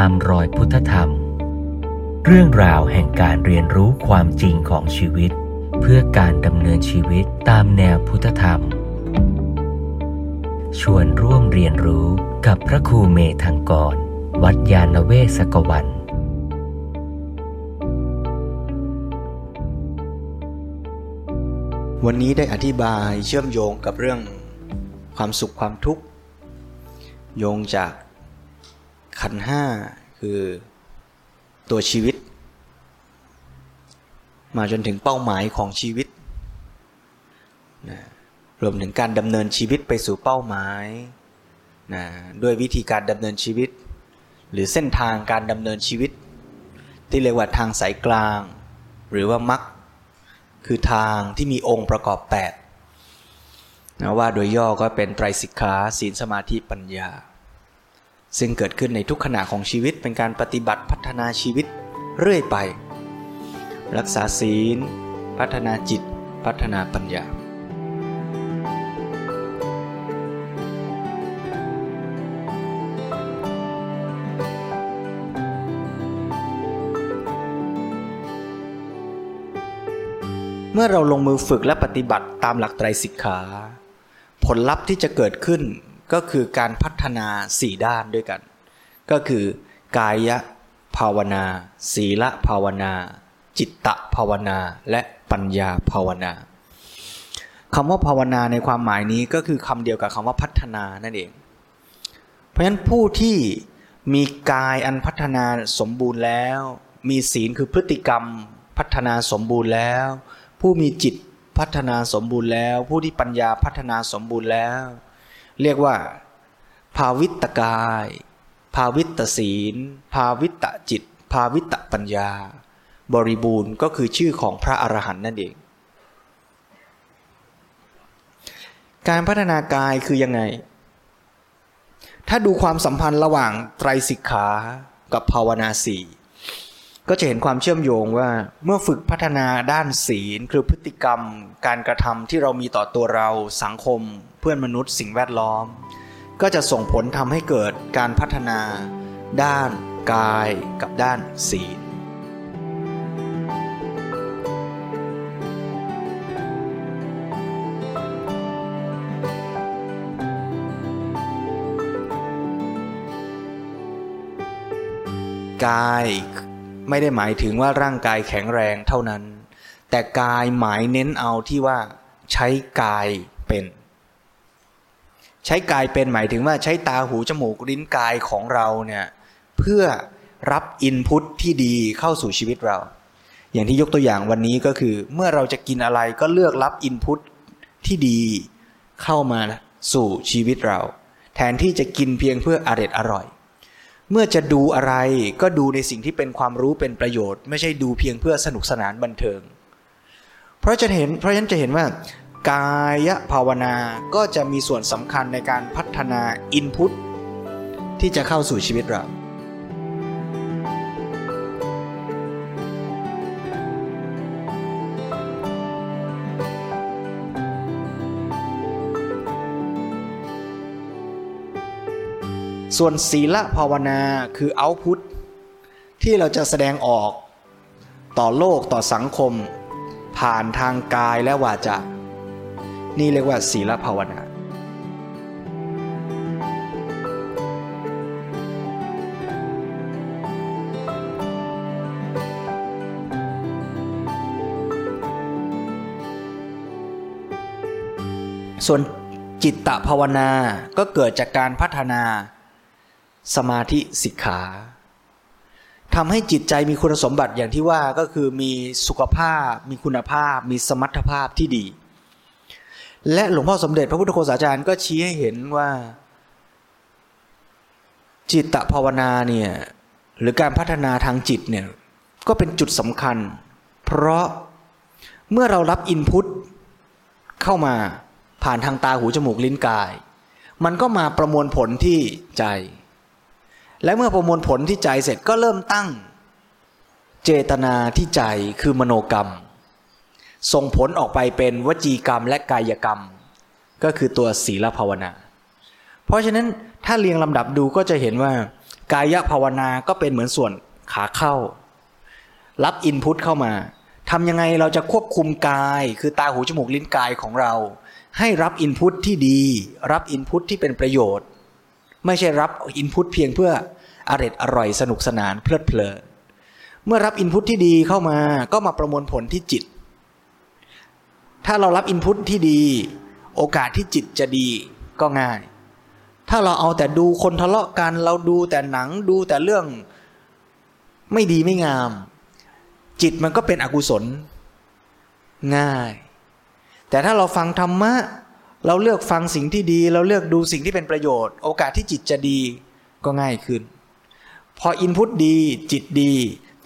ตามรอยพุทธธรรม เรื่องราวแห่งการเรียนรู้ความจริงของชีวิต เพื่อการดำเนินชีวิตตามแนวพุทธธรรม ชวนร่วมเรียนรู้กับพระครูเมธังกร วัดยาณเวศกวันวันนี้ได้อธิบายเชื่อมโยงกับเรื่องความสุขความทุกข์ โยงจาก ขันห้าคือตัวชีวิต มาจนถึงเป้าหมายของชีวิตนะรวมถึงการดำเนินชีวิตไปสู่เป้าหมายนะด้วยวิธีการดำเนินชีวิต หรือเส้นทางการดำเนินชีวิต ที่เรียกว่าทางสายกลาง หรือว่ามักคือทางที่มีองค์ประกอบ8นะว่าโดยย่อก็เป็นไตรสิกขาศีลสมาธิปัญญา ซึ่งเกิดขึ้นในทุกขณะของชีวิตเป็นการปฏิบัติพัฒนาชีวิตเรื่อยไป รักษาศีล พัฒนาจิต พัฒนาปัญญา เมื่อเราลงมือฝึกและปฏิบัติตามหลักไตรสิกขา ผลลัพธ์ที่จะเกิดขึ้น ก็คือการพัฒนาสี่ด้านด้วยกัน ก็คือกายภาวนา ศีลภาวนา จิตตภาวนาและปัญญาภาวนาคำว่าภาวนาในความหมายนี้ก็คือคำเดียวกับคำว่าพัฒนานั่นเอง เพราะฉะนั้นผู้ที่มีกายอันพัฒนาสมบูรณ์แล้ว มีศีลคือพฤติกรรมพัฒนาสมบูรณ์แล้ว ผู้มีจิตพัฒนาสมบูรณ์แล้ว ผู้ที่ปัญญาพัฒนาสมบูรณ์แล้ว เรียกว่า ภาวิตกาย ภาวิตศีล ภาวิตจิต ภาวิตปัญญา บริบูรณ์ก็คือชื่อของพระอรหันต์นั่นเอง การพัฒนากายคือยังไง ถ้าดูความสัมพันธ์ระหว่างไตรสิกขากับภาวนาสี่ ก็จะเห็นความเชื่อมโยงว่าเมื่อฝึกพัฒนาด้านศีลคือพฤติกรรม การกระทำที่เรามีต่อตัวเราสังคม เพื่อนมนุษย์ สิ่งแวดล้อม ก็จะส่งผลทำให้เกิดการพัฒนา ด้านกายกับด้านศีลกาย ไม่ได้หมายถึงว่าร่างกายแข็งแรงเท่านั้น แต่กายหมายเน้นเอาที่ว่าใช้กายเป็น ใช้กายเป็นหมายถึงว่าใช้ตาหูจมูกลิ้นกายของเราเนี่ยเพื่อรับอินพุตที่ดีเข้าสู่ชีวิตเรา อย่างที่ยกตัวอย่างวันนี้ก็คือ เมื่อเราจะกินอะไรก็เลือกรับอินพุตที่ดีเข้ามาสู่ชีวิตเรา แทนที่จะกินเพียงเพื่ออร็ดอร่อย เมื่อจะดูอะไรก็ดูในสิ่งที่เป็นความรู้เป็นประโยชน์ ไม่ใช่ดูเพียงเพื่อสนุกสนานบันเทิง เพราะจะเห็นเพราะฉะนั้นจะเห็นว่ากายภาวนาก็จะมีส่วนสำคัญในการพัฒนาอินพุตที่จะเข้าสู่ชีวิตเรา ส่วนศีลภาวนาคือเอาพุทที่เราจะแสดงออก ต่อโลกต่อสังคม ผ่านทางกายและวาจา นี่เรียกว่าศีลภาวนาส่วนจิตตภาวนาก็เกิดจากการพัฒนา สมาธิสิกขาทำให้จิตใจมีคุณสมบัติอย่างที่ว่าก็คือมีสุขภาพ มีคุณภาพ มีสมรรถภาพที่ดี และหลวงพ่อสมเด็จพระพุทธโฆษาจารย์ก็ชี้ให้เห็นว่า จิตตภาวนาเนี่ยหรือการพัฒนาทางจิตเนี่ยก็เป็นจุดสำคัญ เพราะเมื่อเรารับอินพุตเข้ามาผ่านทางตาหูจมูกลิ้นกาย มันก็มาประมวลผลที่ใจ และเมื่อประมวลผลที่ใจเสร็จก็เริ่มตั้ง เจตนาที่ใจคือมโนกรรม ส่งผลออกไปเป็นวจีกรรมและกายกรรม ก็คือตัวศีลภาวนา เพราะฉะนั้นถ้าเรียงลำดับดูก็จะเห็นว่า กายภาวนาก็เป็นเหมือนส่วนขาเข้า รับอินพุตเข้ามาทำยังไงเราจะควบคุมกาย คือตาหูจมูกลิ้นกายของเรา ให้รับอินพุตที่ดี รับอินพุตที่เป็นประโยชน์ ไม่ใช่รับอินพุตเพียงเพื่อ อร็ดอร่อยสนุกสนานเพลิดเพลิน เมื่อรับอินพุตที่ดีเข้ามาก็มาประมวลผลที่จิต ถ้าเรารับอินพุตที่ดี โอกาสที่จิตจะดีก็ง่าย ถ้าเราเอาแต่ดูคนทะเลาะกัน เราดูแต่หนังดูแต่เรื่องไม่ดีไม่งาม จิตมันก็เป็นอกุศล ง่าย แต่ถ้าเราฟังธรรมะเราเลือกฟังสิ่งที่ดี เราเลือกดูสิ่งที่เป็นประโยชน์ โอกาสที่จิตจะดีก็ง่ายขึ้น พออินพุตดีจิตดี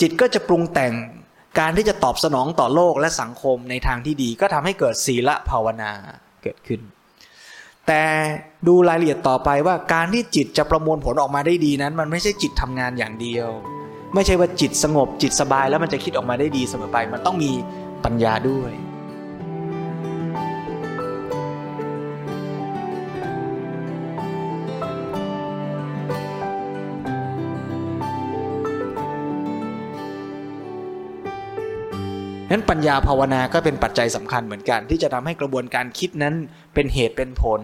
จิตก็จะปรุงแต่งการที่จะตอบสนองต่อโลกและสังคมในทางที่ดี ก็ทำให้เกิดศีลภาวนาเกิดขึ้น แต่ดูรายละเอียดต่อไปว่าการที่จิตจะประมวลผลออกมาได้ดีนั้น มันไม่ใช่จิตทำงานอย่างเดียว ไม่ใช่ว่าจิตสงบจิตสบายแล้วมันจะคิดออกมาได้ดีเสมอไป มันต้องมีปัญญาด้วย นั้นปัญญาภาวนาก็เป็นปัจจัยสำคัญเหมือนกัน ที่จะทำให้กระบวนการคิดนั้นเป็นเหตุเป็นผล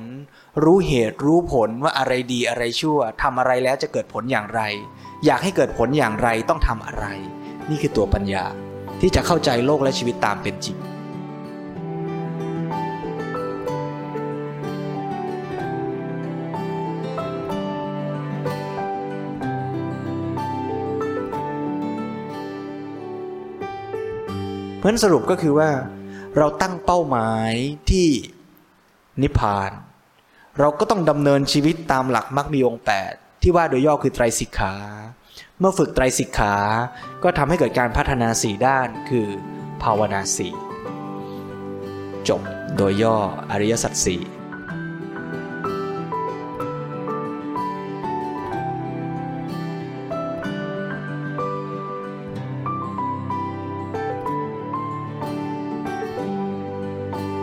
รู้เหตุรู้ผลว่าอะไรดีอะไรชั่วทำอะไรแล้วจะเกิดผลอย่างไร อยากให้เกิดผลอย่างไรต้องทำอะไร นี่คือตัวปัญญาที่จะเข้าใจโลกและชีวิตตามเป็นจริง ราะสรุปก็คือว่า เราตั้งเป้าหมายที่นิพพาน เราก็ต้องดำเนินชีวิตตามหลักมรรคมีองค์แปดที่ว่าโดยย่อคือไตรสิกขา เมื่อฝึกไตรสิกขา ก็ทำให้เกิดการพัฒนาสี่ด้านคือภาวนาสี่จบโดยย่ออริยสัจสี่